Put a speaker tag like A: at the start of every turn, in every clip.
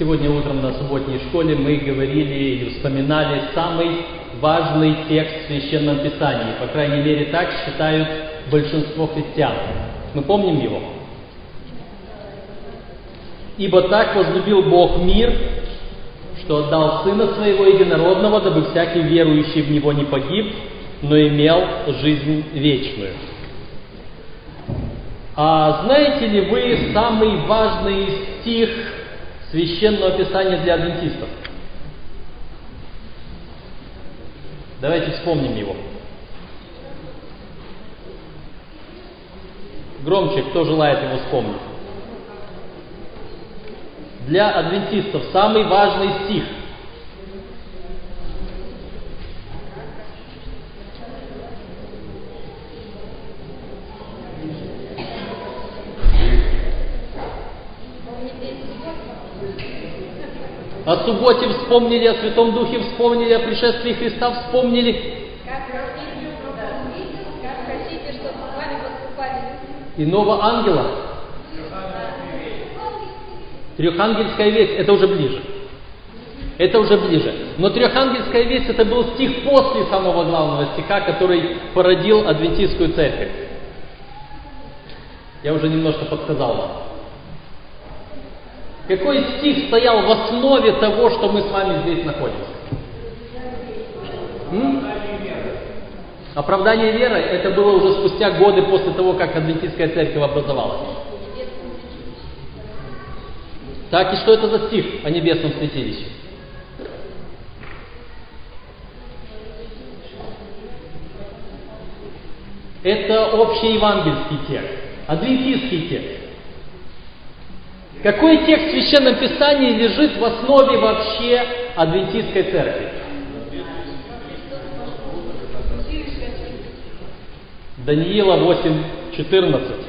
A: Сегодня утром на субботней школе мы говорили и вспоминали самый важный текст в Священном Писании. По крайней мере, так считают большинство христиан. Мы помним его? Ибо так возлюбил Бог мир, что отдал Сына Своего Единородного, дабы всякий верующий в Него не погиб, но имел жизнь вечную. А знаете ли вы самый важный стих Священного Писания для адвентистов? Давайте вспомним его. Громче, кто желает его вспомнить. Для адвентистов самый важный стих – О субботе вспомнили, о Святом Духе вспомнили, о пришествии Христа вспомнили. Иного ангела. Трехангельская весть, это уже ближе. Это уже ближе. Но трехангельская весть это был стих после самого главного стиха, который породил адвентистскую церковь. Я уже немножко подсказал вам. Какой стих стоял в основе того, что мы с вами здесь находимся? М? Оправдание веры это было уже спустя годы после того, как адвентистская церковь образовалась. Так, и что это за стих о небесном святилище? Это общий евангельский текст, адвентистский текст. Какой текст в Священном Писании лежит в основе вообще адвентистской церкви? Даниила 8:14.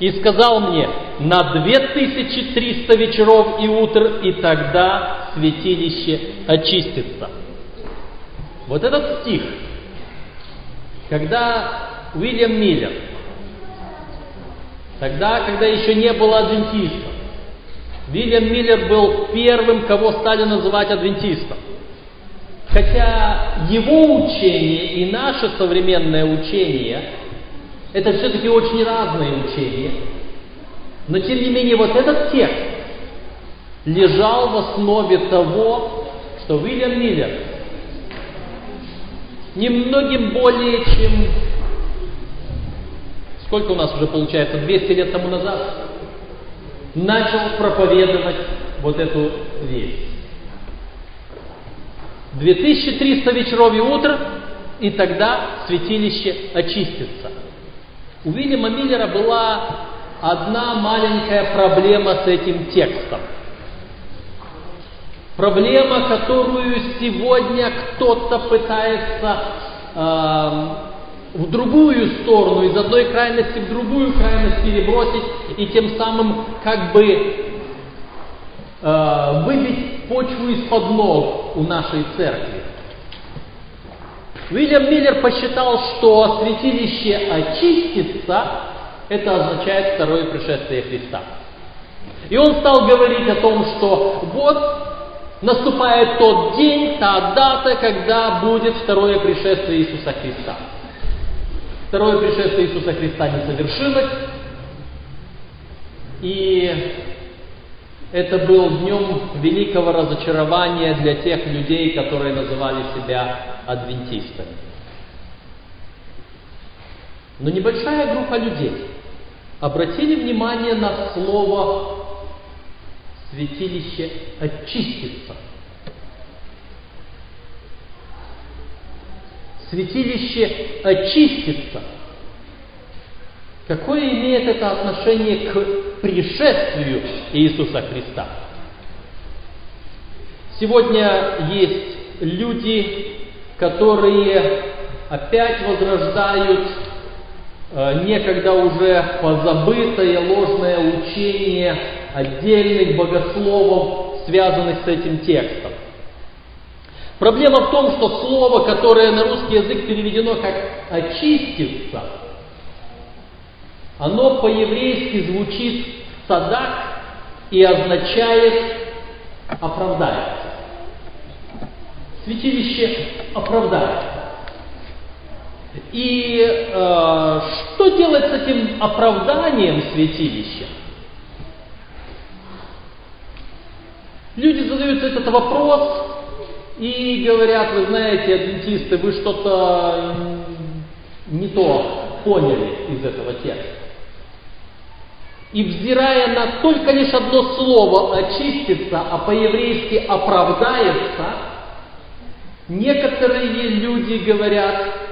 A: И сказал мне, на 2300 вечеров и утр, и тогда святилище очистится. Вот этот стих, когда Уильям Миллер, тогда, когда еще не было адвентистов, Вильям Миллер был первым, кого стали называть адвентистом. Хотя его учение и наше современное учение – это все-таки очень разные учения. Но тем не менее вот этот текст лежал в основе того, что Уильям Миллер немногим более чем сколько у нас уже получается, 200 лет тому назад, начал проповедовать вот эту весть. 2300 вечеров и утр, и тогда святилище очистится. У Вильяма Миллера была одна маленькая проблема с этим текстом. Проблема, которую сегодня кто-то пытается э, в другую сторону, из одной крайности в другую крайность перебросить и тем самым как бы э, выбить почву из-под ног у нашей церкви. Уильям Миллер посчитал, что святилище очистится, это означает второе пришествие Христа. И он стал говорить о том, что вот наступает тот день, та дата, когда будет второе пришествие Иисуса Христа. Второе пришествие Иисуса Христа не совершилось, и это был днем великого разочарования для тех людей, которые называли себя адвентистами. Но небольшая группа людей обратили внимание на слово «святилище очистится». Святилище очистится. Какое имеет это отношение к пришествию Иисуса Христа? Сегодня есть люди, которые опять возрождают э, некогда уже позабытое ложное учение отдельных богословов, связанных с этим текстом. Проблема в том, что слово, которое на русский язык переведено как «очиститься», оно по-еврейски звучит «садак» и означает оправдается. Святилище оправдается. И э, что делать с этим оправданием святилища? Люди задают этот вопрос и говорят, вы знаете, адвентисты, вы что-то не то поняли из этого текста. И взирая на только лишь одно слово «очистится», а по-еврейски «оправдается», некоторые люди говорят,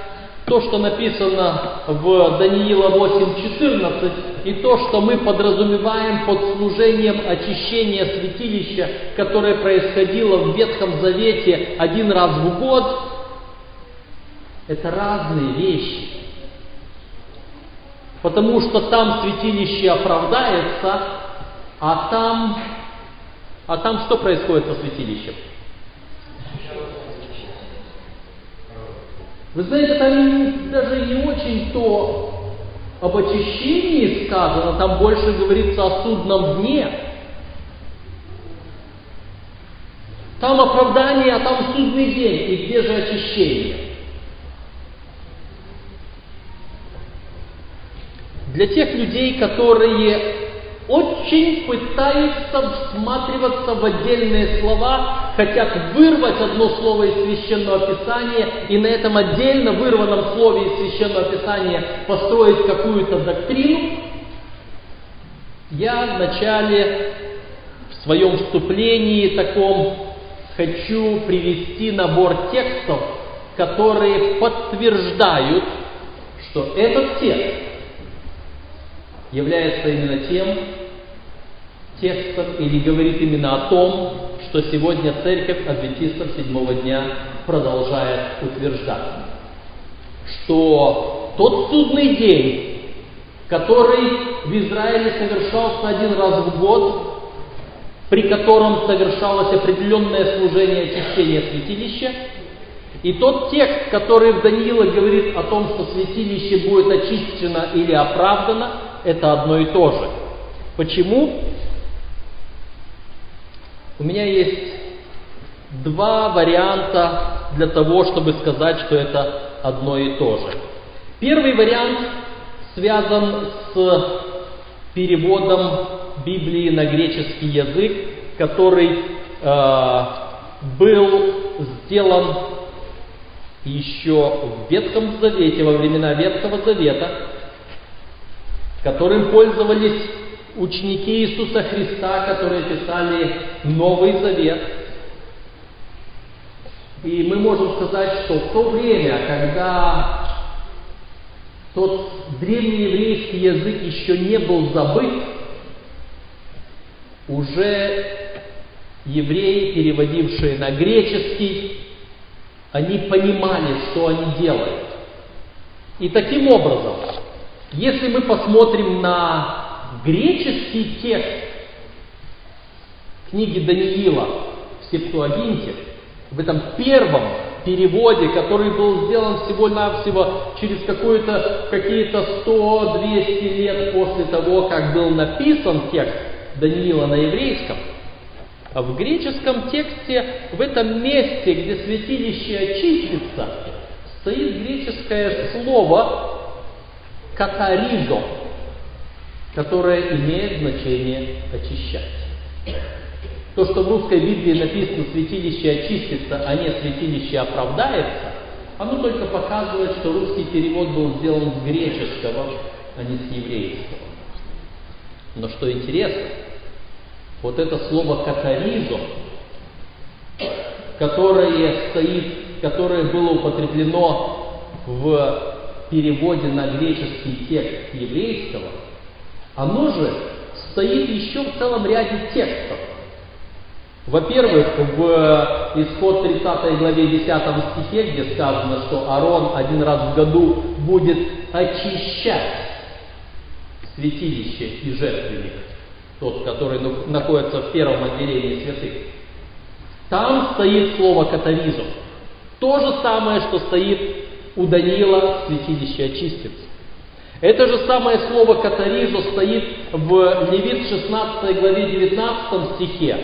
A: то, что написано в Даниила 8.14, и то, что мы подразумеваем под служением очищения святилища, которое происходило в Ветхом Завете один раз в год, это разные вещи. Потому что там святилище оправдается, а там, а там что происходит со святилищем? Вы знаете, там даже не очень то об очищении сказано, там больше говорится о судном дне. Там оправдание, а там судный день. И где же очищение? Для тех людей, которые очень пытаются всматриваться в отдельные слова, хотят вырвать одно слово из священного писания и на этом отдельно вырванном слове из священного писания построить какую-то доктрину. Я в начале в своем вступлении таком хочу привести набор текстов, которые подтверждают, что этот текст является именно тем текстом или говорит именно о том, что сегодня церковь адвентистов седьмого дня продолжает утверждать, что тот судный день, который в Израиле совершался один раз в год, при котором совершалось определенное служение очищения святилища, и тот текст, который в Даниила говорит о том, что святилище будет очищено или оправдано, это одно и то же. Почему? У меня есть два варианта для того, чтобы сказать, что это одно и то же. Первый вариант связан с переводом Библии на греческий язык, который э, был сделан еще в Ветхом Завете, во времена Ветхого Завета, которым пользовались ученики Иисуса Христа, которые писали Новый Завет. И мы можем сказать, что в то время, когда тот древнееврейский язык еще не был забыт, уже евреи, переводившие на греческий, они понимали, что они делают. И таким образом, если мы посмотрим на греческий текст книги Даниила в Септуагинте, в этом первом переводе, который был сделан всего-навсего через какие-то 100-200 лет после того, как был написан текст Даниила на еврейском, в греческом тексте, в этом месте, где святилище очистится, стоит греческое слово катаризо, которое имеет значение очищать. То, что в русской Библии написано «святилище очистится», а не «святилище оправдается», оно только показывает, что русский перевод был сделан с греческого, а не с еврейского. Но что интересно, вот это слово «катаризо», которое стоит, которое было употреблено в переводе на греческий текст еврейского, оно же стоит еще в целом ряде текстов. Во-первых, в исход 30 главе 10 стихе, где сказано, что Арон один раз в году будет очищать святилище и жертвенник, тот, который находится в первом отделении святых. Там стоит слово катаризм. То же самое, что стоит у Даниила святилище очистится. Это же самое слово «катаризо» стоит в Левит 16 главе 19 стихе,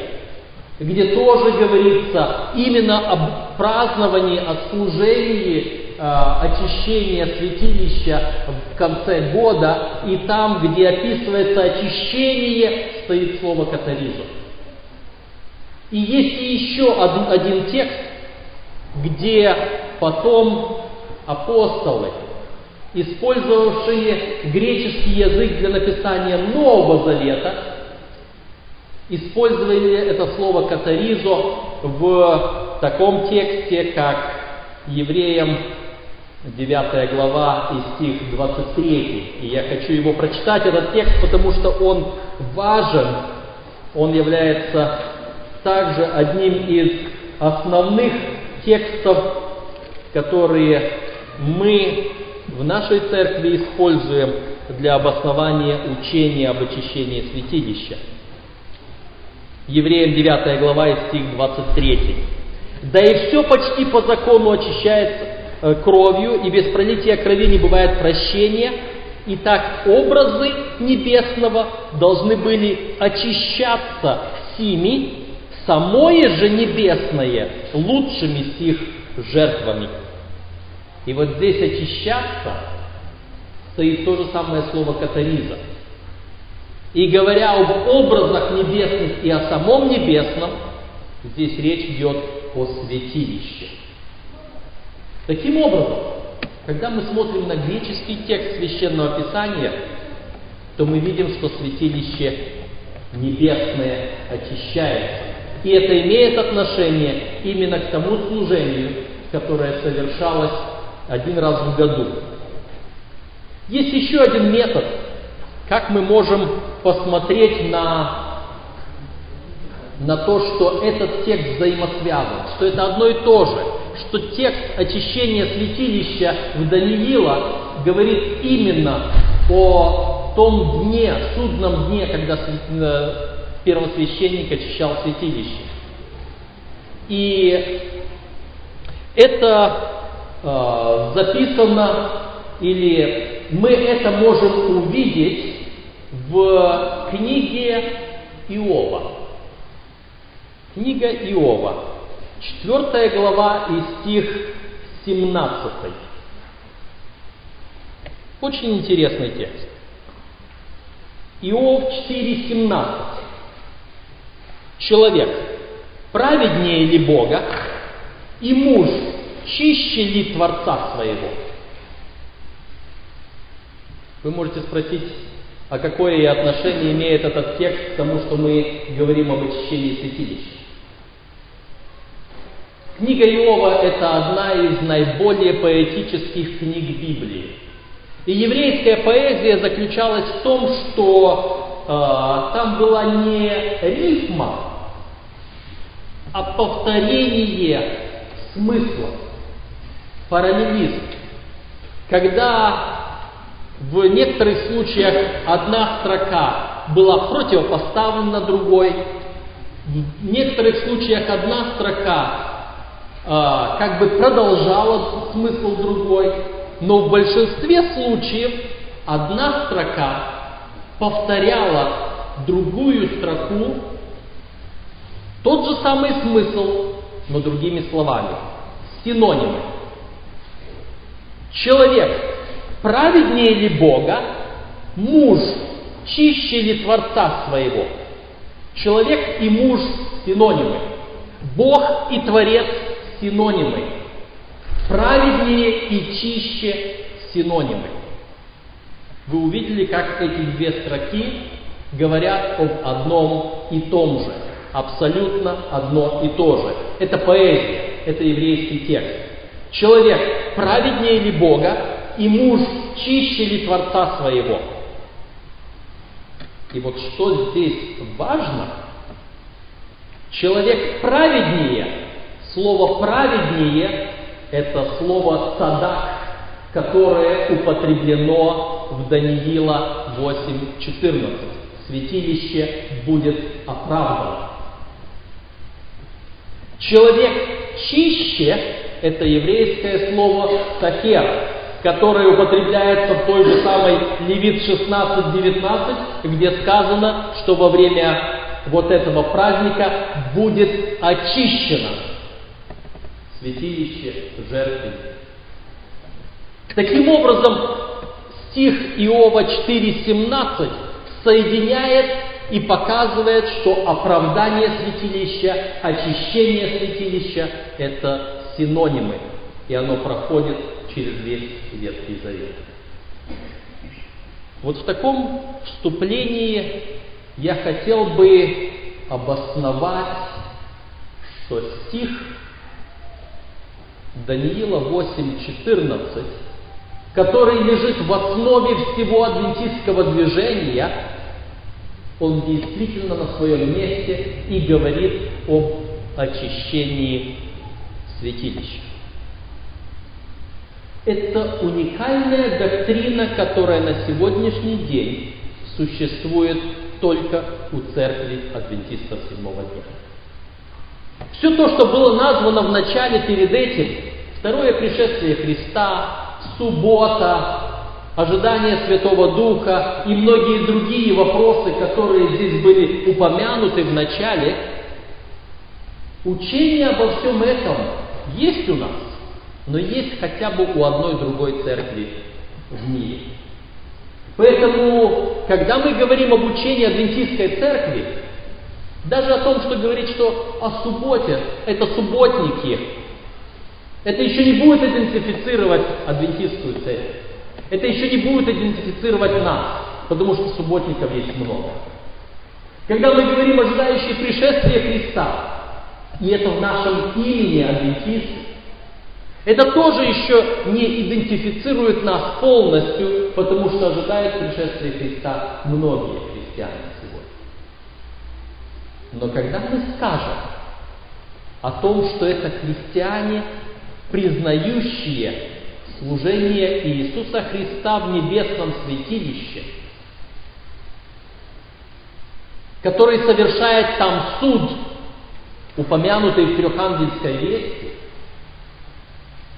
A: где тоже говорится именно об праздновании, о служении э, очищения святилища в конце года, и там, где описывается очищение, стоит слово катаризу. И есть еще один текст, где потом апостолы, использовавшие греческий язык для написания Нового Завета, использовали это слово катаризо в таком тексте, как Евреям 9 глава и стих 23. И я хочу его прочитать, этот текст, потому что он важен, он является также одним из основных текстов, которые мы в нашей церкви используем для обоснования учения об очищении святилища. Евреям 9 глава и стих 23. «Да и все почти по закону очищается э, кровью, и без пролития крови не бывает прощения, и так образы небесного должны были очищаться сими, самое же небесное лучшими сих жертвами. И вот здесь очищаться стоит то же самое слово катариза. И говоря об образах небесных и о самом небесном, здесь речь идет о святилище. Таким образом, когда мы смотрим на греческий текст священного писания, то мы видим, что святилище небесное очищается. И это имеет отношение именно к тому служению, которое совершалось один раз в году. Есть еще один метод, как мы можем посмотреть на, на то, что этот текст взаимосвязан, что это одно и то же, что текст очищения святилища в Даниила говорит именно о том дне, судном дне, когда э, первосвященник очищал святилище. И это э, записано, или мы это можем увидеть в книге Иова. Книга Иова, 4 глава и стих 17. Очень интересный текст. Иов 4.17. Человек праведнее ли Бога, и муж чище ли Творца своего? Вы можете спросить, а какое отношение имеет этот текст к тому, что мы говорим об очищении святилища? Книга Иова – это одна из наиболее поэтических книг Библии. И еврейская поэзия заключалась в том, что э, там была не рифма, а повторение смысла параллелизм. Когда в некоторых случаях одна строка была противопоставлена другой, в некоторых случаях одна строка э, как бы продолжала смысл другой, но в большинстве случаев одна строка повторяла другую строку, тот же самый смысл, но другими словами, синонимы. Человек праведнее ли Бога, муж чище ли Творца своего? Человек и муж синонимы. Бог и Творец синонимы. Праведнее и чище синонимы. Вы увидели, как эти две строки говорят об одном и том же. Абсолютно одно и то же. Это поэзия, это еврейский текст. Человек праведнее ли Бога, и муж чище ли Творца своего? И вот что здесь важно, человек праведнее, слово праведнее – это слово садак, которое употреблено в Даниила 8.14. Святилище будет оправдано. Человек чище – это еврейское слово «тахер», которое употребляется в той же самой Левит 16-19, где сказано, что во время вот этого праздника будет очищено святилище жертвы. Таким образом, стих Иова 4.17 соединяет и показывает, что оправдание святилища, очищение святилища – это синонимы, и оно проходит через весь Ветхий Завет. Вот в таком вступлении я хотел бы обосновать, что стих Даниила 8.14, который лежит в основе всего адвентистского движения, он действительно на своем месте и говорит об очищении святилища. Это уникальная доктрина, которая на сегодняшний день существует только у церкви адвентистов седьмого дня. Все то, что было названо в начале перед этим, второе пришествие Христа, суббота, ожидание Святого Духа и многие другие вопросы, которые здесь были упомянуты в начале, учение обо всем этом есть у нас, но есть хотя бы у одной другой церкви в мире. Поэтому, когда мы говорим об учении адвентистской церкви, даже о том, что говорить, что о субботе, это субботники, это еще не будет идентифицировать адвентистскую церковь. Это еще не будет идентифицировать нас, потому что субботников есть много. Когда мы говорим ожидающие пришествия Христа, и это в нашем имени адвентисты, это тоже еще не идентифицирует нас полностью, потому что ожидают пришествия Христа многие христиане. Но когда мы скажем о том, что это христиане, признающие служение Иисуса Христа в небесном святилище, который совершает там суд, упомянутый в Трехангельской вести,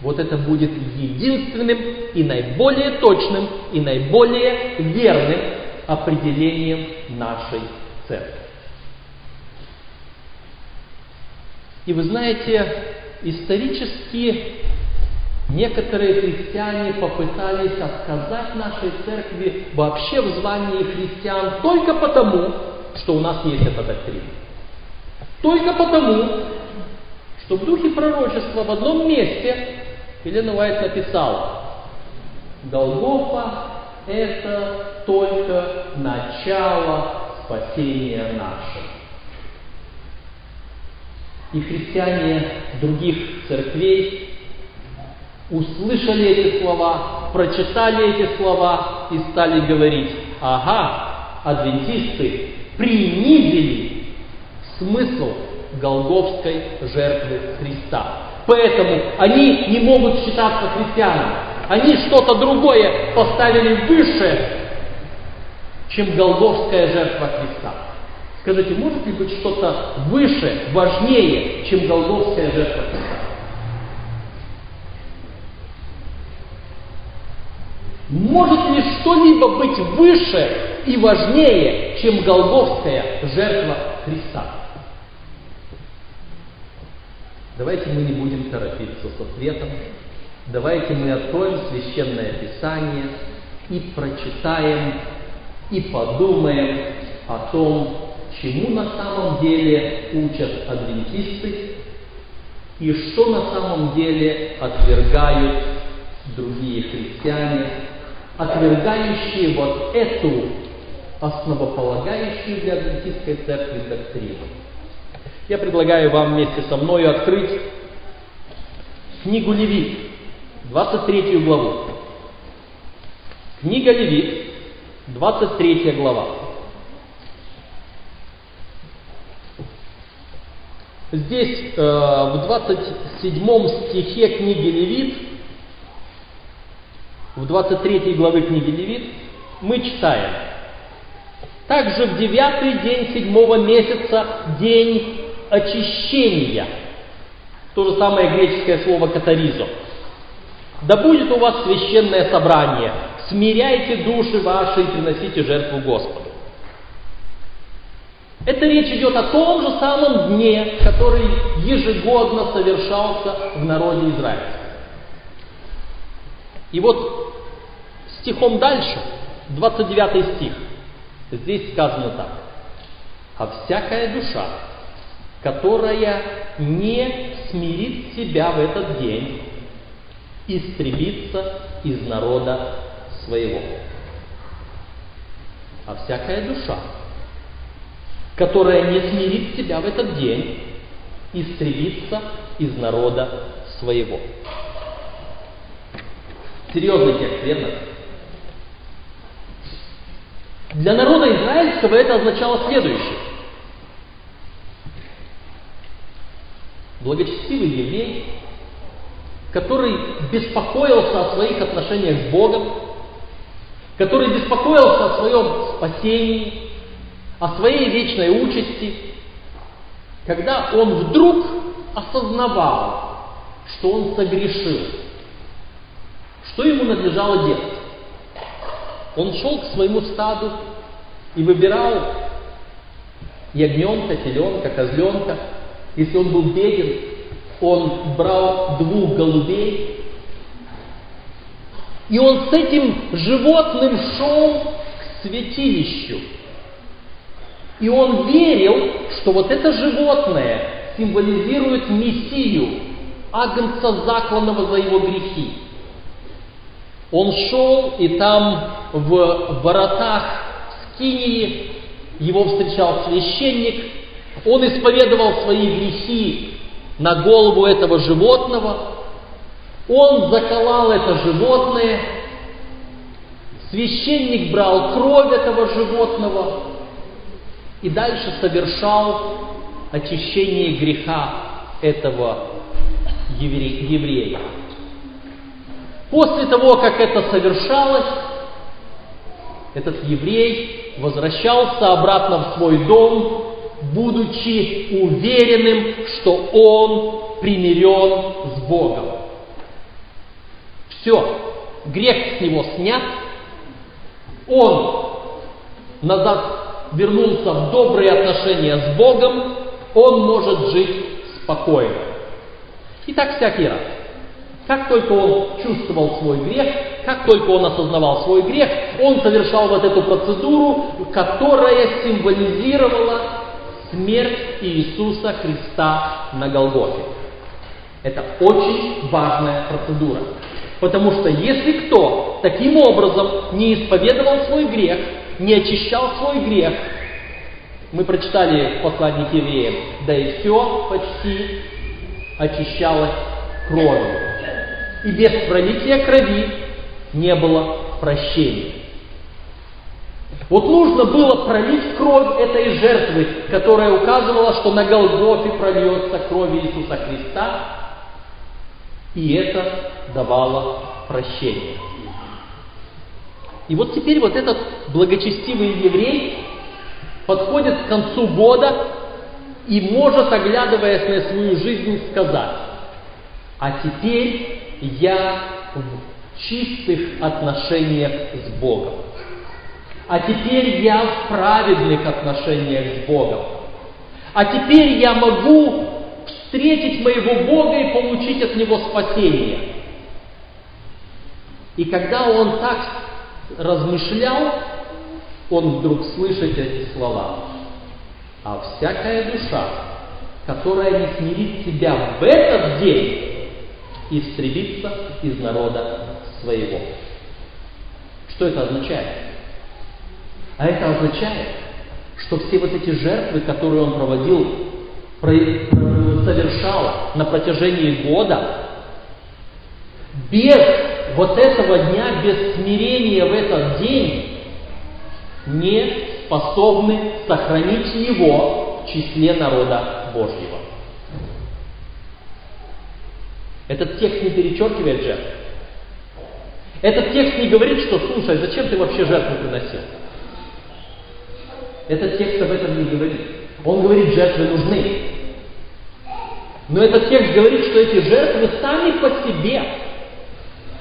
A: вот это будет единственным и наиболее точным и наиболее верным определением нашей церкви. И вы знаете, исторически некоторые христиане попытались отказать нашей церкви вообще в звании христиан только потому, что у нас есть эта доктрина. Только потому, что в духе пророчества в одном месте Елена Уайт написала, Голгофа – это только начало спасения нашего. И христиане других церквей услышали эти слова, прочитали эти слова и стали говорить, ага, адвентисты принизили смысл Голговской жертвы Христа. Поэтому они не могут считаться христианами. Они что-то другое поставили выше, чем Голговская жертва Христа. Скажите, может ли быть что-то выше, важнее, чем Голгофская жертва Христа? Может ли что-либо быть выше и важнее, чем Голгофская жертва Христа? Давайте мы не будем торопиться с ответом. Давайте мы откроем священное писание и прочитаем и подумаем о том, чему на самом деле учат адвентисты и что на самом деле отвергают другие христиане, отвергающие вот эту основополагающую для адвентистской церкви доктрину. Я предлагаю вам вместе со мной открыть книгу Левит, 23 главу. Книга Левит, 23 глава. Здесь э, в 27 стихе книги Левит, в 23 главы книги Левит, мы читаем. Также в девятый день седьмого месяца день очищения. То же самое греческое слово катаризо. Да будет у вас священное собрание. Смиряйте души ваши и приносите жертву Господу. Это речь идет о том же самом дне, который ежегодно совершался в народе Израиля. И вот стихом дальше, 29 стих, здесь сказано так. А всякая душа, которая не смирит себя в этот день, истребится из народа своего. А всякая душа, которая не смирит себя в этот день, истребится из народа своего. Серьезный текст, верно? Для народа израильского это означало следующее. Благочестивый еврей, который беспокоился о своих отношениях с Богом, который беспокоился о своем спасении, о своей вечной участи, когда он вдруг осознавал, что он согрешил, что ему надлежало делать? Он шел к своему стаду и выбирал ягненка, теленка, козленка. Если он был беден, он брал двух голубей. И он с этим животным шел к святилищу. И он верил, что вот это животное символизирует Мессию, агнца закланного за его грехи. Он шел, и там в воротах Скинии его встречал священник. Он исповедовал свои грехи на голову этого животного. Он заколал это животное. Священник брал кровь этого животного и дальше совершал очищение греха этого еврея. После того, как это совершалось, этот еврей возвращался обратно в свой дом, будучи уверенным, что он примирен с Богом. Все, грех с него снят, он назад вернулся в добрые отношения с Богом, он может жить спокойно. И так всякий раз. Как только он чувствовал свой грех, как только он осознавал свой грех, он совершал вот эту процедуру, которая символизировала смерть Иисуса Христа на Голгофе. Это очень важная процедура. Потому что если кто таким образом не исповедовал свой грех, не очищал свой грех, мы прочитали в послании евреям, да и все почти очищалось кровью и без пролития крови не было прощения. Вот нужно было пролить кровь этой жертвы, которая указывала, что на Голгофе прольется кровь Иисуса Христа, и это давало прощение. И вот теперь вот этот благочестивый еврей подходит к концу года и может, оглядываясь на свою жизнь, сказать, а теперь я в чистых отношениях с Богом. А теперь я в праведных отношениях с Богом. А теперь я могу встретить моего Бога и получить от Него спасение. И когда он так размышлял, он вдруг слышит эти слова. А всякая душа, которая не смирит себя в этот день, истребиться из народа своего. Что это означает? А это означает, что все вот эти жертвы, которые он проводил, совершал на протяжении года, без вот этого дня, без смирения в этот день, не способны сохранить его в числе народа Божьего. Этот текст не перечеркивает жертву. Этот текст не говорит, что слушай, зачем ты вообще жертву приносил? Этот текст об этом не говорит. Он говорит, жертвы нужны. Но этот текст говорит, что эти жертвы сами по себе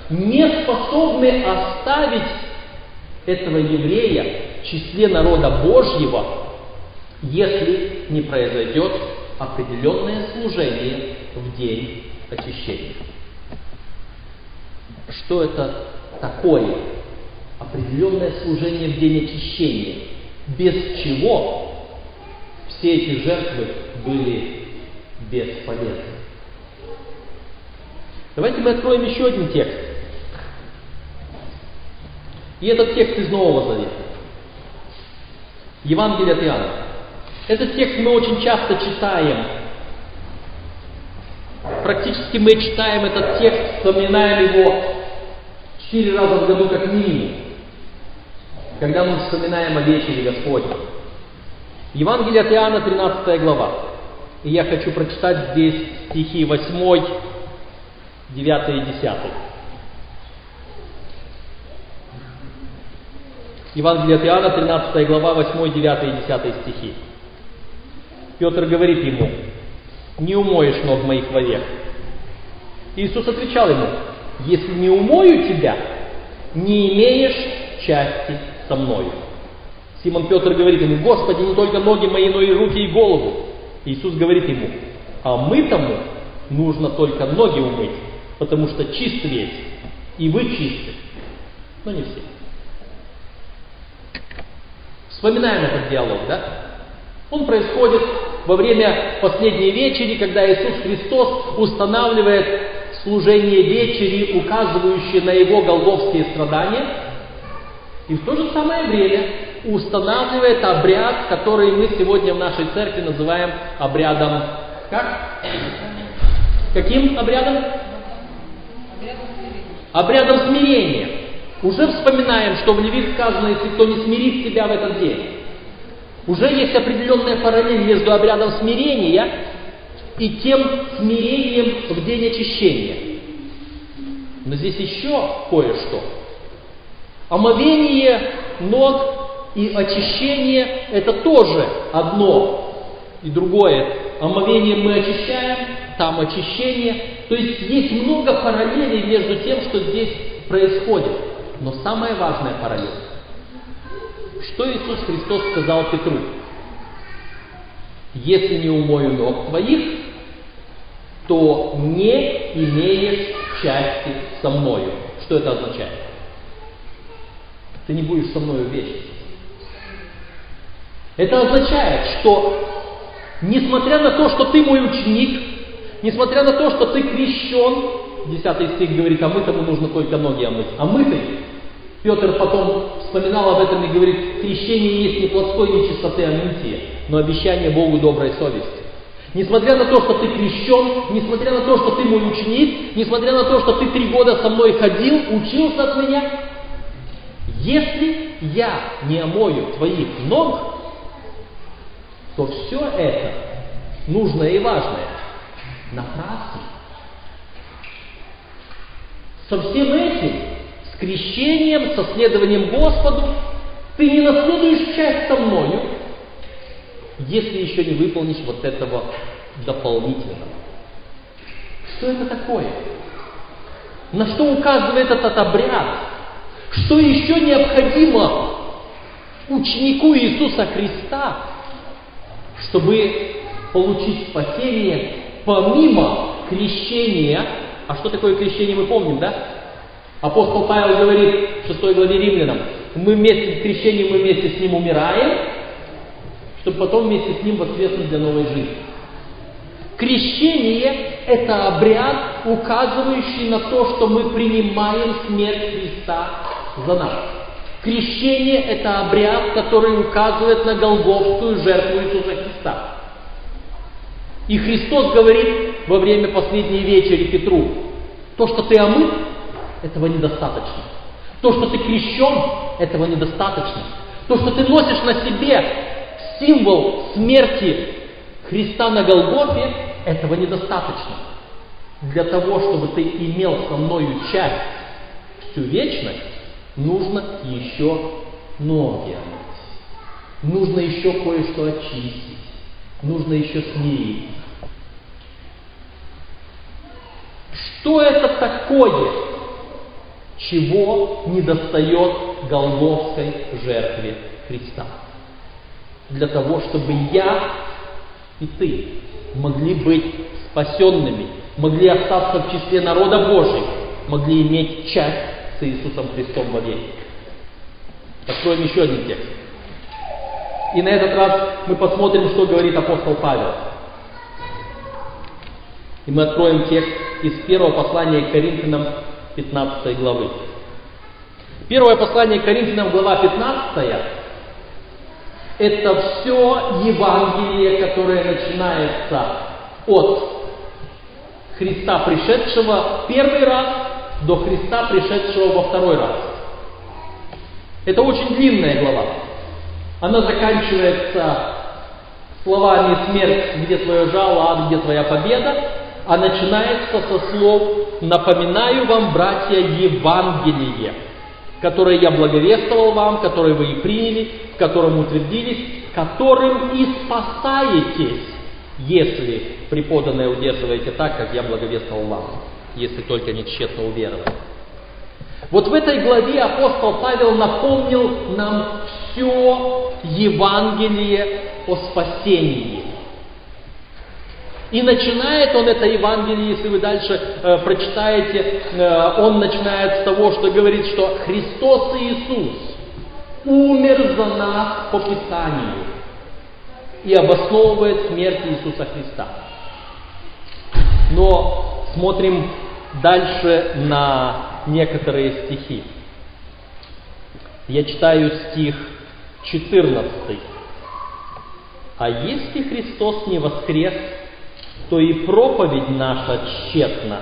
A: не способны оставить этого еврея в числе народа Божьего если не произойдет определенное служение в день очищения. Что это такое? Определенное служение в день очищения, без чего все эти жертвы были бесполезны. Давайте мы откроем еще один текст. И этот текст из Нового Завета. Евангелие от Иоанна. Этот текст мы очень часто читаем. Практически мы читаем этот текст, вспоминаем его четыре раза в году как минимум, когда мы вспоминаем о вечере Господней. Евангелие от Иоанна, 13 глава. И я хочу прочитать здесь стихи 8, 9 и 10. Евангелие от Иоанна, 13 глава, 8, 9 и 10 стихи. Петр говорит ему, не умоешь ног моих вовек. Иисус отвечал ему, если не умою тебя, не имеешь части со мною. Симон Петр говорит ему, Господи, не только ноги мои, но и руки и голову. Иисус говорит ему, а мы тому нужно только ноги умыть, потому что чист весь, и вы чисты, но не все. Вспоминаем этот диалог, да? Он происходит во время последней вечери, когда Иисус Христос устанавливает служение вечери, указывающее на Его голговские страдания, и в то же самое время устанавливает обряд, который мы сегодня в нашей церкви называем обрядом как? Каким обрядом? Обрядом смирения. Уже вспоминаем, что в Левит сказано, если кто не смирит себя в этот день. Уже есть определенная параллель между обрядом смирения и тем смирением в день очищения. Но здесь еще кое-что. Омовение ног и очищение – это тоже одно и другое. Омовением мы очищаем, там очищение. То есть есть много параллелей между тем, что здесь происходит. Но самая важная параллель. Что Иисус Христос сказал Петру? Если не умою ног твоих, то не имеешь части со мною. Что это означает? Ты не будешь со мною вечность. Это означает, что несмотря на то, что ты мой ученик, несмотря на то, что ты крещен, 10 стих говорит, а мы тому нужно только ноги омыть. А мы-то, Петр потом вспоминал об этом и говорит, крещение есть не плотской нечистоты, а мытие, но обещание Богу доброй совести. Несмотря на то, что ты крещен, несмотря на то, что ты мой ученик, несмотря на то, что ты три года со мной ходил, учился от меня, если я не омою твоих ног, то все это нужное и важное напрасно. Со всем этим, с крещением, со следованием Господу, ты не наследуешь часть со мною, если еще не выполнишь вот этого дополнительного. Что это такое? На что указывает этот обряд? Что еще необходимо ученику Иисуса Христа, чтобы получить спасение помимо крещения. А что такое крещение, мы помним, да? Апостол Павел говорит в 6 главе Римлянам, мы вместе с крещением, мы вместе с ним умираем, чтобы потом вместе с ним воскреснуть для новой жизни. Крещение – это обряд, указывающий на то, что мы принимаем смерть Христа за нас. Крещение – это обряд, который указывает на голговскую жертву Иисуса Христа. И Христос говорит во время последней вечери Петру, то, что ты омыт, этого недостаточно. То, что ты крещен, этого недостаточно. То, что ты носишь на себе символ смерти Христа на Голгофе, этого недостаточно. Для того, чтобы ты имел со мною часть всю вечность, нужно еще ноги омыть. Нужно еще кое-что очистить. Нужно еще смириться. Что это такое, чего недостает Голговской жертве Христа? для того, чтобы я и ты могли быть спасенными, могли остаться в числе народа Божьего, могли иметь часть с Иисусом Христом во веки. Откроем еще один текст. И на этот раз мы посмотрим, что говорит апостол Павел. И мы откроем текст из первого послания к Коринфянам 15 главы. Первое послание к Коринфянам, глава 15, это все Евангелие, которое начинается от Христа, пришедшего первый раз, до Христа, пришедшего во второй раз. Это очень длинная глава. Она заканчивается словами «Смерть, где твое жало, ад, где твоя победа», а начинается со слов «Напоминаю вам, братья, Евангелие, которое я благовествовал вам, которое вы и приняли, в котором утвердились, которым и спасаетесь, если преподанное удерживаете так, как я благовествовал вам, если только не тщетно уверовали». Вот в этой главе апостол Павел напомнил нам все Евангелие о спасении. И начинает он это Евангелие, если вы дальше э, прочитаете, э, он начинает с того, что говорит, что Христос Иисус умер за нас по Писанию и обосновывает смерть Иисуса Христа. Но смотрим дальше на некоторые стихи. Я читаю стих 14. А если Христос не воскрес, то и проповедь наша тщетна,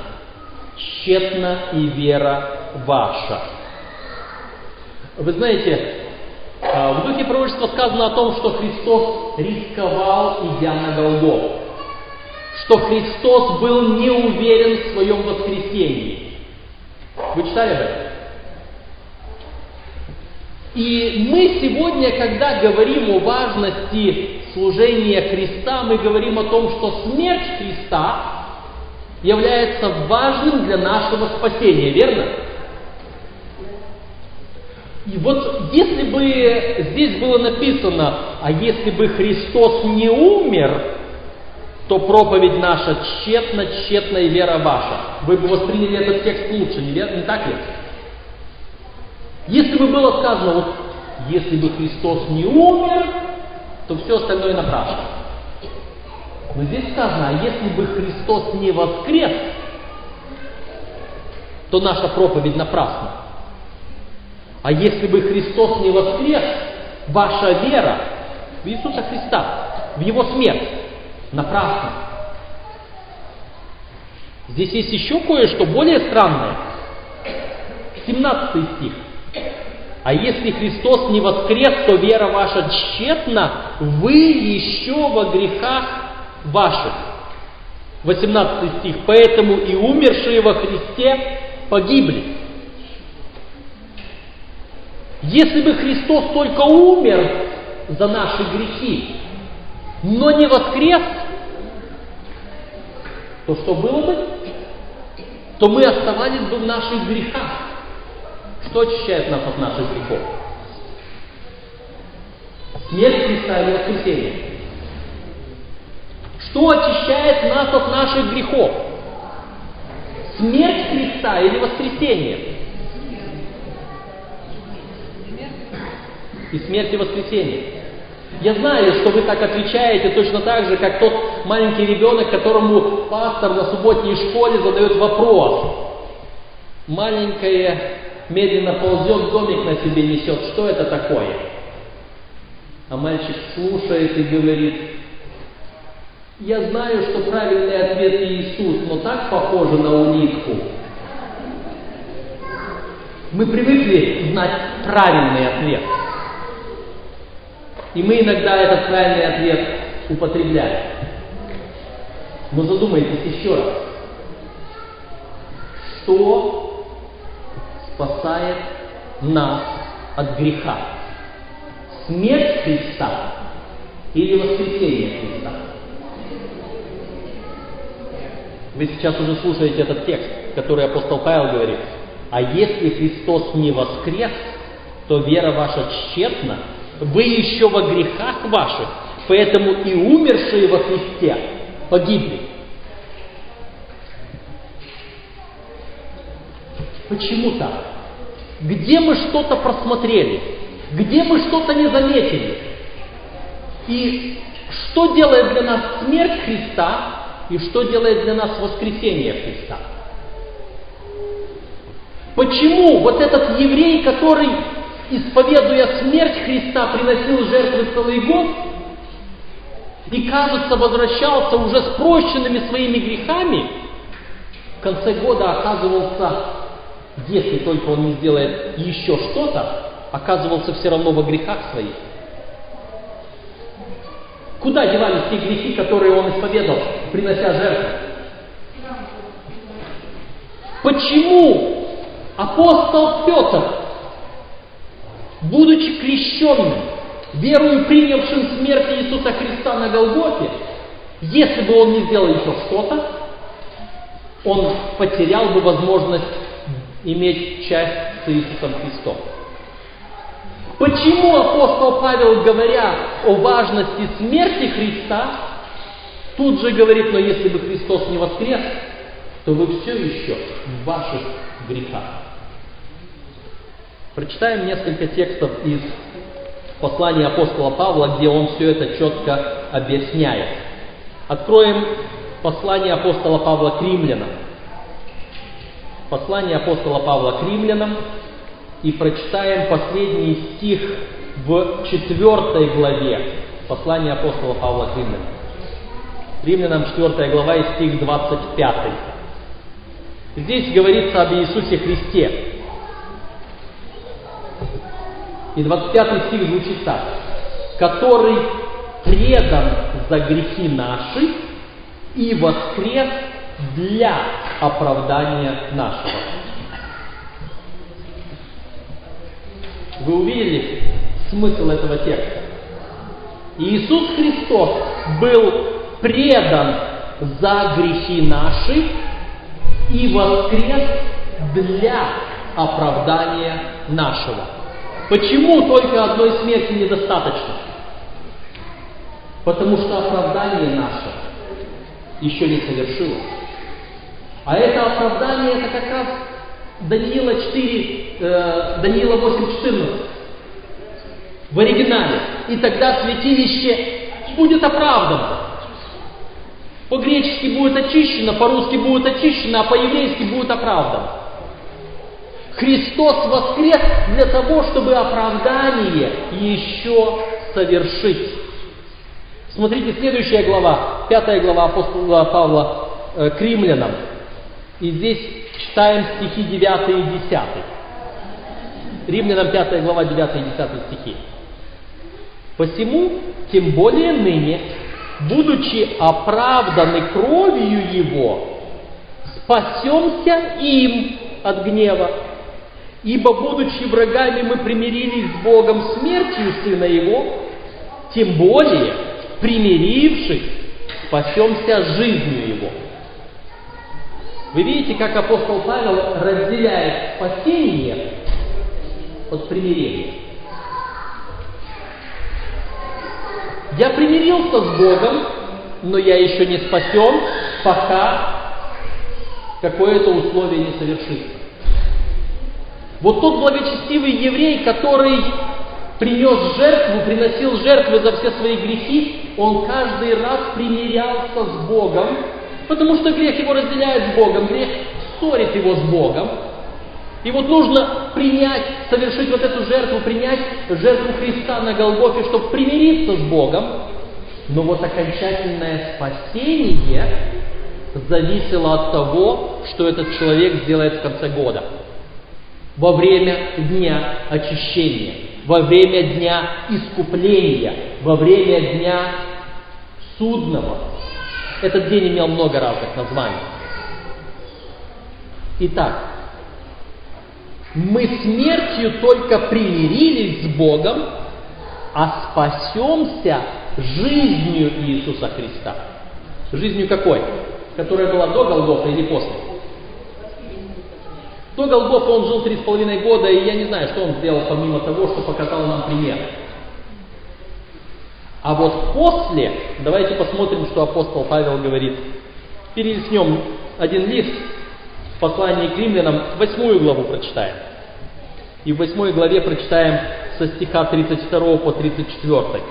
A: тщетна и вера ваша. Вы знаете, а, в духе пророчества сказано о том, что Христос рисковал, идя на Голгофу. Что Христос был не уверен в своем воскресении. Вы читали об этом? И мы сегодня, когда говорим о важности служения Христа, мы говорим о том, что смерть Христа является важным для нашего спасения, верно? И вот если бы здесь было написано, а если бы Христос не умер, то проповедь наша тщетна, тщетна и вера ваша. Вы бы восприняли этот текст лучше, не, не так ли? Если бы было сказано, вот если бы Христос не умер, то все остальное напрасно. Но здесь сказано, а если бы Христос не воскрес, то наша проповедь напрасна. А если бы Христос не воскрес, ваша вера в Иисуса Христа, в Его смерть, напрасна. Здесь есть еще кое-что более странное. 17 стих. А если Христос не воскрес, то вера ваша тщетна, вы еще во грехах ваших. 18 стих. Поэтому и умершие во Христе погибли. Если бы Христос только умер за наши грехи, но не воскрес, то что было бы? То мы оставались бы в наших грехах. Что очищает нас от наших грехов? Смерть Христа или воскресение? Что очищает нас от наших грехов? Смерть Христа или воскресение? И смерть и воскресение. Я знаю, что вы так отвечаете точно так же, как тот маленький ребенок, которому пастор на субботней школе задает вопрос. Маленькое медленно ползет, домик на себе несет. Что это такое? А мальчик слушает и говорит, я знаю, что правильный ответ Иисус, но так похоже на улитку. Мы привыкли знать правильный ответ. И мы иногда этот правильный ответ употребляем. Но задумайтесь еще раз. Что спасает нас от греха. Смерть Христа или воскресение Христа. Вы сейчас уже слушаете этот текст, который апостол Павел говорит. А если Христос не воскрес, то вера ваша тщетна, вы еще во грехах ваших, поэтому и умершие во Христе погибли. Почему так? Где мы что-то просмотрели? Где мы что-то не заметили? И что делает для нас смерть Христа и что делает для нас воскресение Христа? Почему вот этот еврей, который, исповедуя смерть Христа, приносил жертвы целый год, и, кажется, возвращался уже с прощенными своими грехами, в конце года оказывался, если только он не сделает еще что-то, оказывался все равно во грехах своих. Куда девались те грехи, которые он исповедовал, принося жертву? Почему апостол Петр, будучи крещенным, верую принявшим смерть Иисуса Христа на Голгофе, если бы он не сделал еще что-то, он потерял бы возможность иметь часть с Иисусом Христом. Почему апостол Павел, говоря о важности смерти Христа, тут же говорит, но если бы Христос не воскрес, то вы все еще в ваших грехах. Прочитаем несколько текстов из послания апостола Павла, где он все это четко объясняет. Откроем послание апостола Павла к римлянам. Послание апостола Павла к римлянам, и прочитаем последний стих в четвертой главе послания апостола Павла к римлянам. Римлянам 4 глава и стих 25. Здесь говорится об Иисусе Христе. И 25 стих звучит так. Который предан за грехи наши и воскрес для оправдания нашего. Вы увидели смысл этого текста? Иисус Христос был предан за грехи наши и воскрес для оправдания нашего. Почему только одной смерти недостаточно? Потому что оправдание наше еще не совершилось. А это оправдание, это как раз Даниила 4, э, Даниила 8.14 в оригинале. И тогда святилище будет оправдано. По-гречески будет очищено, по-русски будет очищено, а по-еврейски будет оправдано. Христос воскрес для того, чтобы оправдание еще совершить. Смотрите, следующая глава, пятая глава апостола Павла э, к римлянам. И здесь читаем стихи 9 и 10. Римлянам 5 глава 9 и 10 стихи. Посему, тем более ныне, будучи оправданы кровью Его, спасемся им от гнева. Ибо, будучи врагами, мы примирились с Богом смертью Сына Его, тем более, примирившись, спасемся жизнью Его. Вы видите, как апостол Павел разделяет спасение от примирения. Я примирился с Богом, но я еще не спасен, пока какое-то условие не совершится. Вот тот благочестивый еврей, который принес жертву, приносил жертвы за все свои грехи, он каждый раз примирялся с Богом, потому что грех его разделяет с Богом, грех ссорит его с Богом. И вот нужно принять, совершить вот эту жертву, принять жертву Христа на Голгофе, чтобы примириться с Богом. Но вот окончательное спасение зависело от того, что этот человек сделает в конце года – во время дня очищения, во время дня искупления, во время дня судного. Этот день имел много разных названий. Итак, мы смертью только примирились с Богом, а спасемся жизнью Иисуса Христа. Жизнью какой? Которая была до Голгофа или после? До Голгофа он жил три с половиной года, и я не знаю, что он сделал помимо того, что показал нам пример. А вот после, давайте посмотрим, что апостол Павел говорит. Перелистнем один лист, послание к римлянам, восьмую главу прочитаем. И в восьмой главе прочитаем со стиха 32 по 34.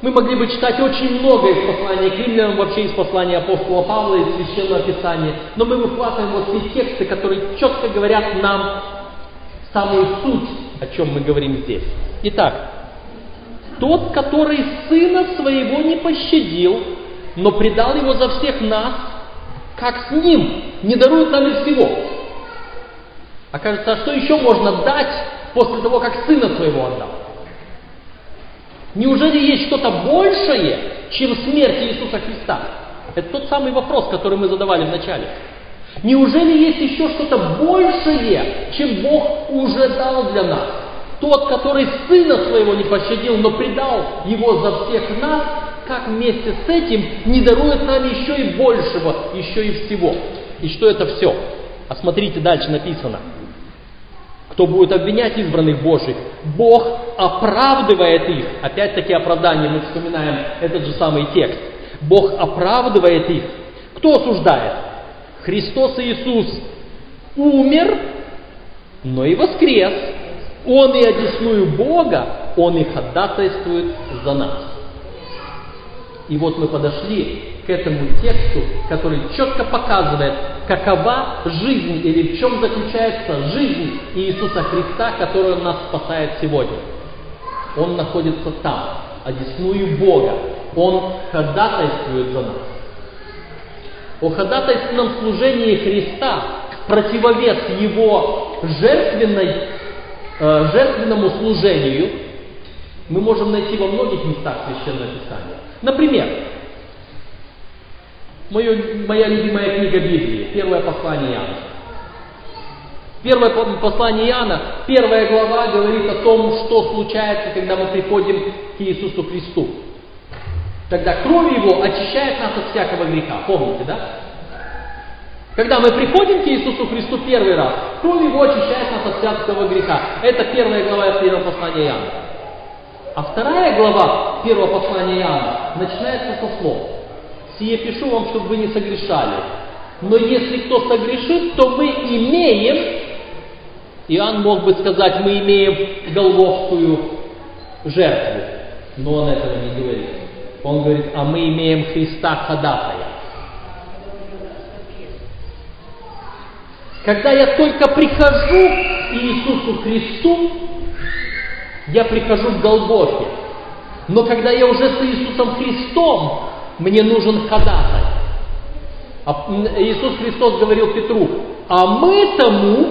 A: Мы могли бы читать очень много из послания к римлянам, вообще из послания апостола Павла, из Священного Писания, но мы выхватываем вот те тексты, которые четко говорят нам самую суть, о чем мы говорим здесь. Итак, тот, который сына своего не пощадил, но предал его за всех нас, как с ним, не дарует нам и всего. Окажется, а что еще можно дать после того, как сына своего отдал? Неужели есть что-то большее, чем смерть Иисуса Христа? Это тот самый вопрос, который мы задавали в начале. Неужели есть еще что-то большее, чем Бог уже дал для нас? Тот, который Сына Своего не пощадил, но предал Его за всех нас, как вместе с этим не дарует нам еще и большего, еще и всего. И что это все? А смотрите, дальше написано. Кто будет обвинять избранных Божьих? Бог оправдывает их. Опять-таки оправдание, мы вспоминаем этот же самый текст. Бог оправдывает их. Кто осуждает? Христос Иисус умер, но и воскрес. Он и одесную Бога, Он и ходатайствует за нас. И вот мы подошли к этому тексту, который четко показывает, какова жизнь или в чем заключается жизнь Иисуса Христа, которую Он нас спасает сегодня. Он находится там, одесную Бога. Он ходатайствует за нас. О ходатайственном служении Христа, противовес Его жертвенной, э, жертвенному служению, мы можем найти во многих местах Священного Писания. Например, мое, моя любимая книга Библии, первое послание Иоанна. Первое послание Иоанна, первая глава говорит о том, что случается, когда мы приходим к Иисусу Христу. Тогда кровь Его очищает нас от всякого греха. Помните, да? Когда мы приходим к Иисусу Христу первый раз, кровь Его очищает нас от всякого греха. Это первая глава первого послания Иоанна. А вторая глава первого послания Иоанна начинается со слов. «Сие пишу вам, чтобы вы не согрешали. Но если кто согрешит, то мы имеем...» Иоанн мог бы сказать, мы имеем голговскую жертву. Но он этого не говорит. Он говорит, а мы имеем Христа ходатая. Когда я только прихожу Иисусу Христу, я прихожу к Голгофе. Но когда я уже с Иисусом Христом, мне нужен ходатай. А Иисус Христос говорил Петру, а мы тому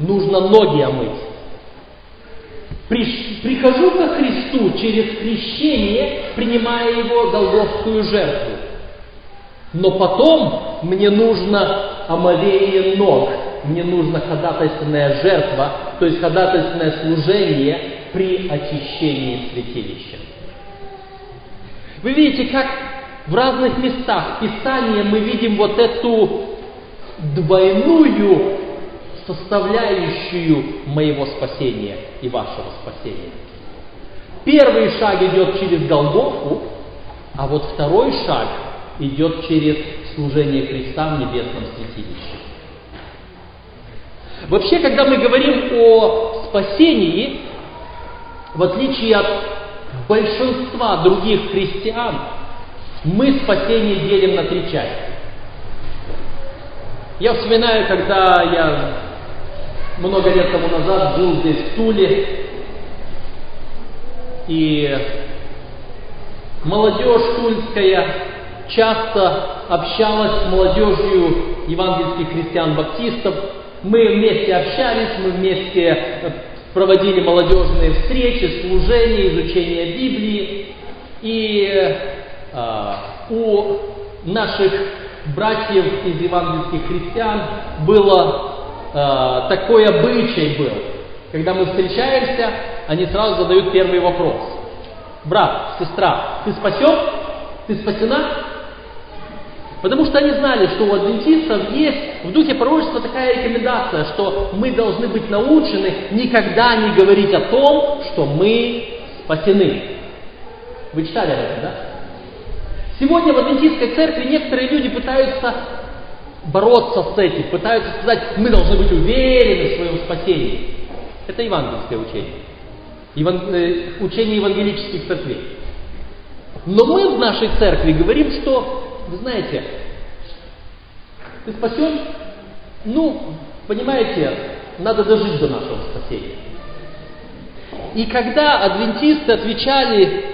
A: нужно ноги омыть. Прихожу ко Христу через крещение, принимая Его голгофскую жертву. Но потом мне нужно омовение ног, мне нужна ходатайственная жертва, то есть ходатайственное служение при очищении святилища. Вы видите, как в разных местах Писания мы видим вот эту двойную составляющую моего спасения и вашего спасения. Первый шаг идет через Голгофу, а вот второй шаг идет через служение Христа в небесном святилище. Вообще, когда мы говорим о спасении, в отличие от большинства других христиан, мы спасение делим на три части. Я вспоминаю, когда я много лет тому назад жил здесь, в Туле, и молодежь тульская часто общалась с молодежью евангельских христиан-баптистов. Мы вместе общались, мы вместе проводили молодежные встречи, служения, изучение Библии. И э, у наших братьев из евангельских христиан было э, такой обычай был. Когда мы встречаемся, они сразу задают первый вопрос. Брат, сестра, ты спасен? Ты спасена? Потому что они знали, что у адвентистов есть в духе пророчества такая рекомендация, что мы должны быть научены никогда не говорить о том, что мы спасены. Вы читали об этом, да? Сегодня в адвентистской церкви некоторые люди пытаются бороться с этим, пытаются сказать, мы должны быть уверены в своем спасении. Это евангельское учение. Еван... Э, учение евангелических церквей. Но мы в нашей церкви говорим, что, вы знаете, ты спасен, ну, понимаете, надо дожить до нашего спасения. И когда адвентисты отвечали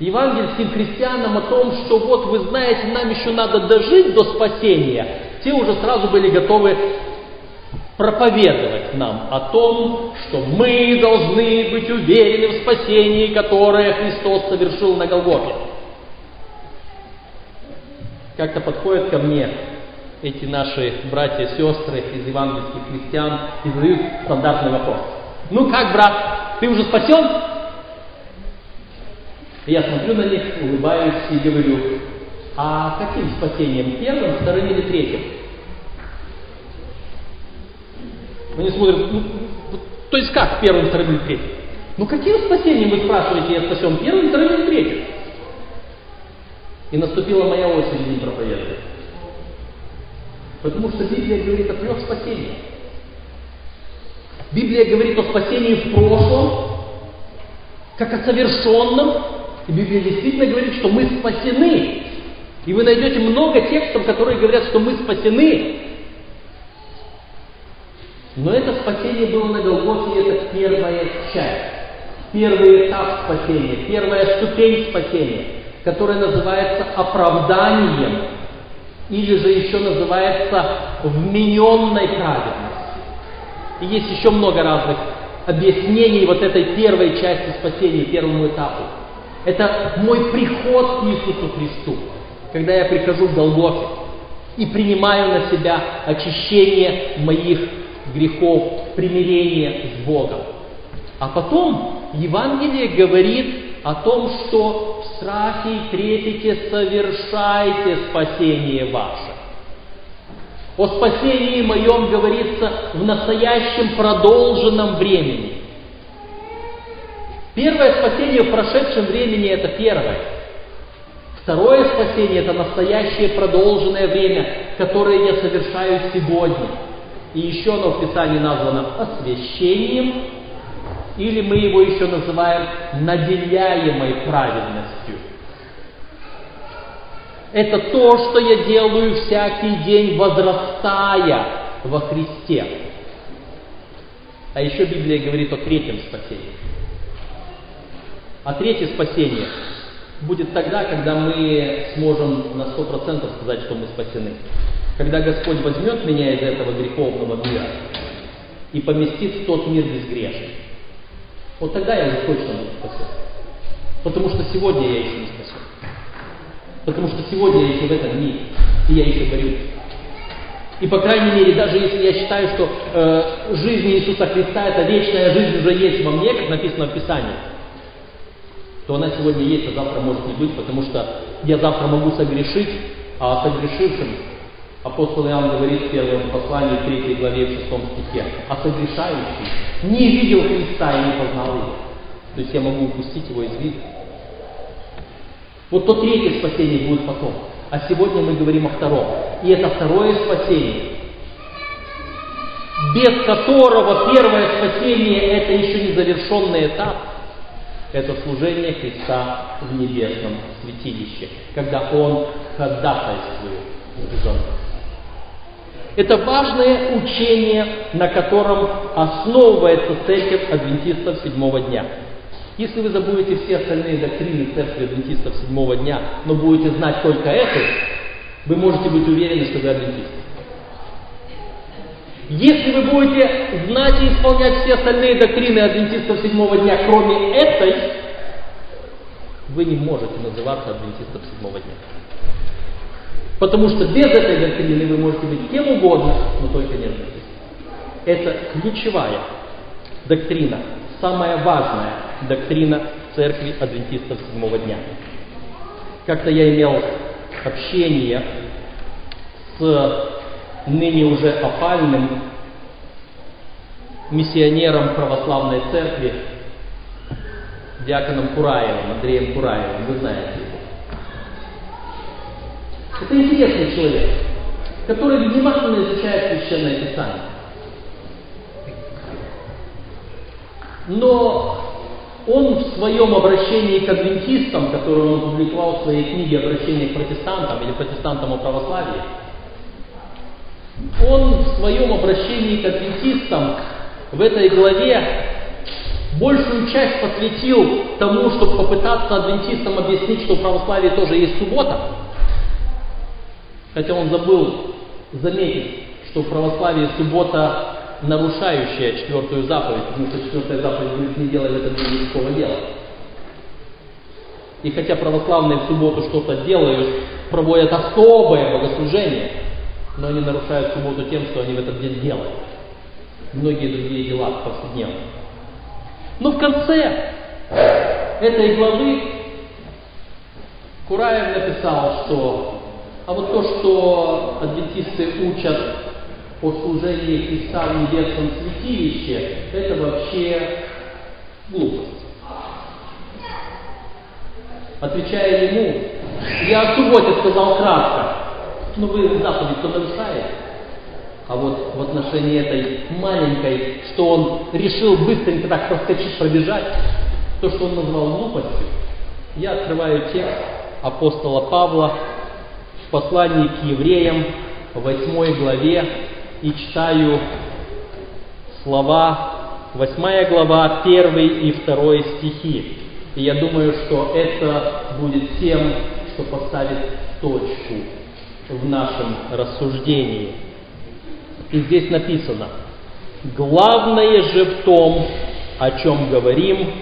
A: евангельским христианам о том, что вот вы знаете, нам еще надо дожить до спасения, те уже сразу были готовы проповедовать нам о том, что мы должны быть уверены в спасении, которое Христос совершил на Голгофе. Как-то подходят ко мне эти наши братья и сестры из евангельских христиан и задают стандартный вопрос. Ну как, брат, ты уже спасен? Я смотрю на них, улыбаюсь и говорю, а каким спасением? Первым, вторым или третьим? Они смотрят, ну, то есть как первым, вторым или третьим? Ну каким спасением вы спрашиваете, я спасен первым, вторым или третьим? И наступила моя очередь им проповедовать. Потому что Библия говорит о трех спасениях. Библия говорит о спасении в прошлом, как о совершенном. И Библия действительно говорит, что мы спасены. И вы найдете много текстов, которые говорят, что мы спасены. Но это спасение было на Голгофе, это первая часть, первый этап спасения, первая ступень спасения, которая называется оправданием, или же еще называется вмененной праведностью. И есть еще много разных объяснений вот этой первой части спасения, первому этапу. Это мой приход к Иисусу Христу, когда я прихожу в Голгофе и принимаю на себя очищение моих грехов, примирение с Богом. А потом Евангелие говорит о том, что страхе и трепете совершайте спасение ваше. О спасении моем говорится в настоящем продолженном времени. Первое спасение в прошедшем времени – это первое. Второе спасение – это настоящее продолженное время, которое я совершаю сегодня. И еще оно в Писании названо освящением, или мы его еще называем наделяемой праведностью. Это то, что я делаю всякий день, возрастая во Христе. А еще Библия говорит о третьем спасении. А третье спасение будет тогда, когда мы сможем на сто процентов сказать, что мы спасены. Когда Господь возьмет меня из этого греховного мира и поместит в тот мир безгрешный. Вот тогда я уже точно буду спасен. Потому что сегодня я еще не спасен. Потому что сегодня я еще в этом мире, и я еще борюсь. И по крайней мере, даже если я считаю, что э, жизнь Иисуса Христа, это вечная жизнь уже есть во мне, как написано в Писании, то она сегодня есть, а завтра может не быть, потому что я завтра могу согрешить, а о согрешившем апостол Иоанн говорит в первом послании, в третьей главе, в шестом стихе, а согрешающий не видел Христа и не познал его. То есть я могу упустить его из вида. Вот то третье спасение будет потом. А сегодня мы говорим о втором. И это второе спасение, без которого первое спасение это еще не завершенный этап. Это служение Христа в небесном святилище, когда Он ходатайствует за нас. Это важное учение, на котором основывается церковь адвентистов седьмого дня. Если вы забудете все остальные доктрины церкви адвентистов седьмого дня, но будете знать только эту, вы можете быть уверены, что вы адвентисты. Если вы будете знать и исполнять все остальные доктрины адвентистов седьмого дня, кроме этой, вы не можете называться адвентистом седьмого дня. Потому что без этой доктрины вы можете быть кем угодно, но только не адвентистом. Это ключевая доктрина самая важная доктрина церкви адвентистов седьмого дня. Как-то я имел общение с ныне уже опальным миссионером православной церкви, диаконом Кураевым, Андреем Кураевым, вы знаете. Это интересный человек, который внимательно изучает Священное Писание. Но он в своем обращении к адвентистам, которое он опубликовал в своей книге «Обращение к протестантам» или «Протестантам о православии», он в своем обращении к адвентистам в этой главе большую часть посвятил тому, чтобы попытаться адвентистам объяснить, что в православии тоже есть суббота. Хотя он забыл заметить, что в православии суббота нарушающая четвертую заповедь, потому что четвертая заповедь говорит, не делай в этот день никакого дела. И хотя православные в субботу что-то делают, проводят особое богослужение, но они нарушают субботу тем, что они в этот день делают. Многие другие дела повседневно. Но в конце этой главы Кураев написал, что а вот то, что адвентисты учат о служении Христа в небесном святилище, это вообще глупость. Отвечая ему, я о субботе сказал кратко, но вы заповедь-то нарушаете. А вот в отношении этой маленькой, что он решил быстренько так проскочить, пробежать, то, что он назвал глупостью, я открываю текст апостола Павла в послании к евреям, в 8 главе, и читаю слова, 8 глава, 1 и 2 стихи. И я думаю, что это будет тем, что поставит точку в нашем рассуждении. И здесь написано, главное же в том, о чем говорим,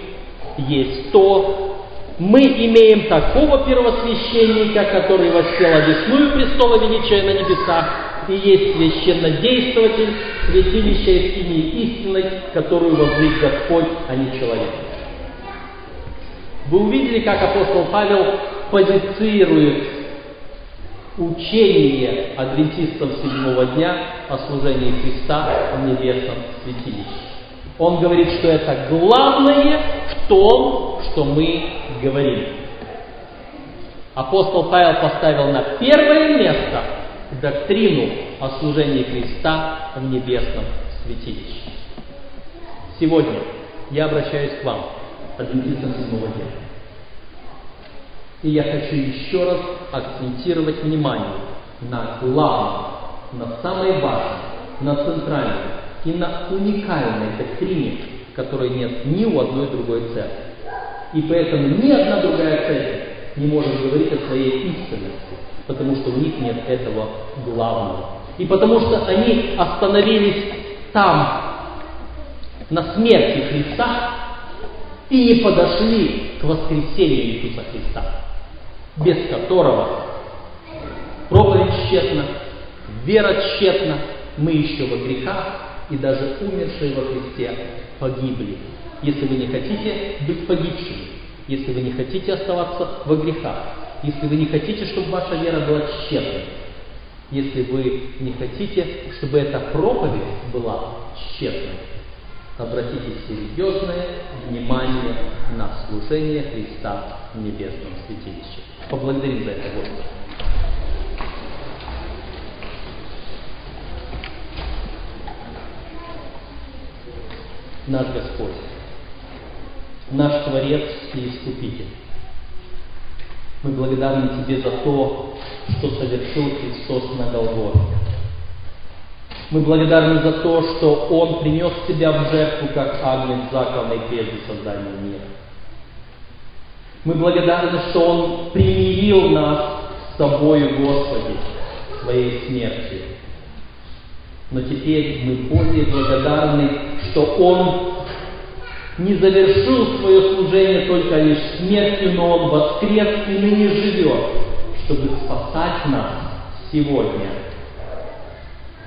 A: есть то, мы имеем такого первосвященника, который воссел одесную престола величия на небесах, и есть священнодействователь святилища и скинии истинной, которую воздвиг Господь, а не человек. Вы увидели, как апостол Павел позицирует учение адвентистов седьмого дня о служении Христа в небесном святилище. Он говорит, что это главное в том, что мы говорим. Апостол Павел поставил на первое место доктрину о служении Христа в небесном святилище. Сегодня я обращаюсь к вам, адвентистам седьмого дня. И я хочу еще раз акцентировать внимание на главном, на самой важной, на центральной и на уникальной доктрине, которой нет ни у одной другой церкви. И поэтому ни одна другая церковь не может говорить о своей истинности, потому что у них нет этого главного. И потому что они остановились там, на смерти Христа, и не подошли к воскресению Иисуса Христа, без которого проповедь тщетна, вера тщетна, мы еще во грехах, и даже умершие во Христе погибли. Если вы не хотите быть погибшими, если вы не хотите оставаться во грехах, если вы не хотите, чтобы ваша вера была тщетной, если вы не хотите, чтобы эта проповедь была тщетной, обратите серьезное внимание на служение Христа в небесном святилище. Поблагодарим за это Господа. Наш Господь, наш Творец и Искупитель, мы благодарны Тебе за то, что совершил Христос на Голгофе. Мы благодарны за то, что Он принес Тебя в жертву, как агнец закланный прежде создания мира. Мы благодарны, что Он примирил нас с Тобою, Господи, Своей смертью. Но теперь мы более благодарны, что Он не завершил свое служение только лишь смертью, но Он воскрес и ныне живет, чтобы спасать нас сегодня,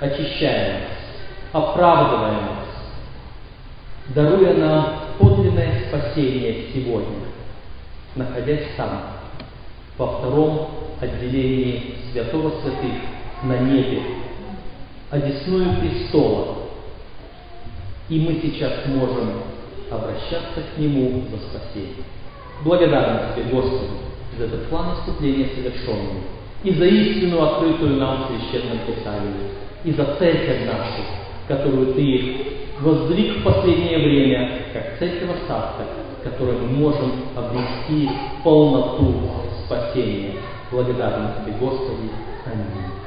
A: очищая нас, оправдывая нас, даруя нам подлинное спасение сегодня, находясь там, во втором отделении святого святых на небе, одесную престола. И мы сейчас можем обращаться к Нему за спасением. Благодарны Тебе, Господи, за этот план искупления совершенный, и за истину, открытую нам в Священном Писании, и за церковь нашу, которую Ты воздвиг в последнее время, как церковь остатка, которой мы можем обрести полноту спасения. Благодарны Тебе, Господи. Аминь.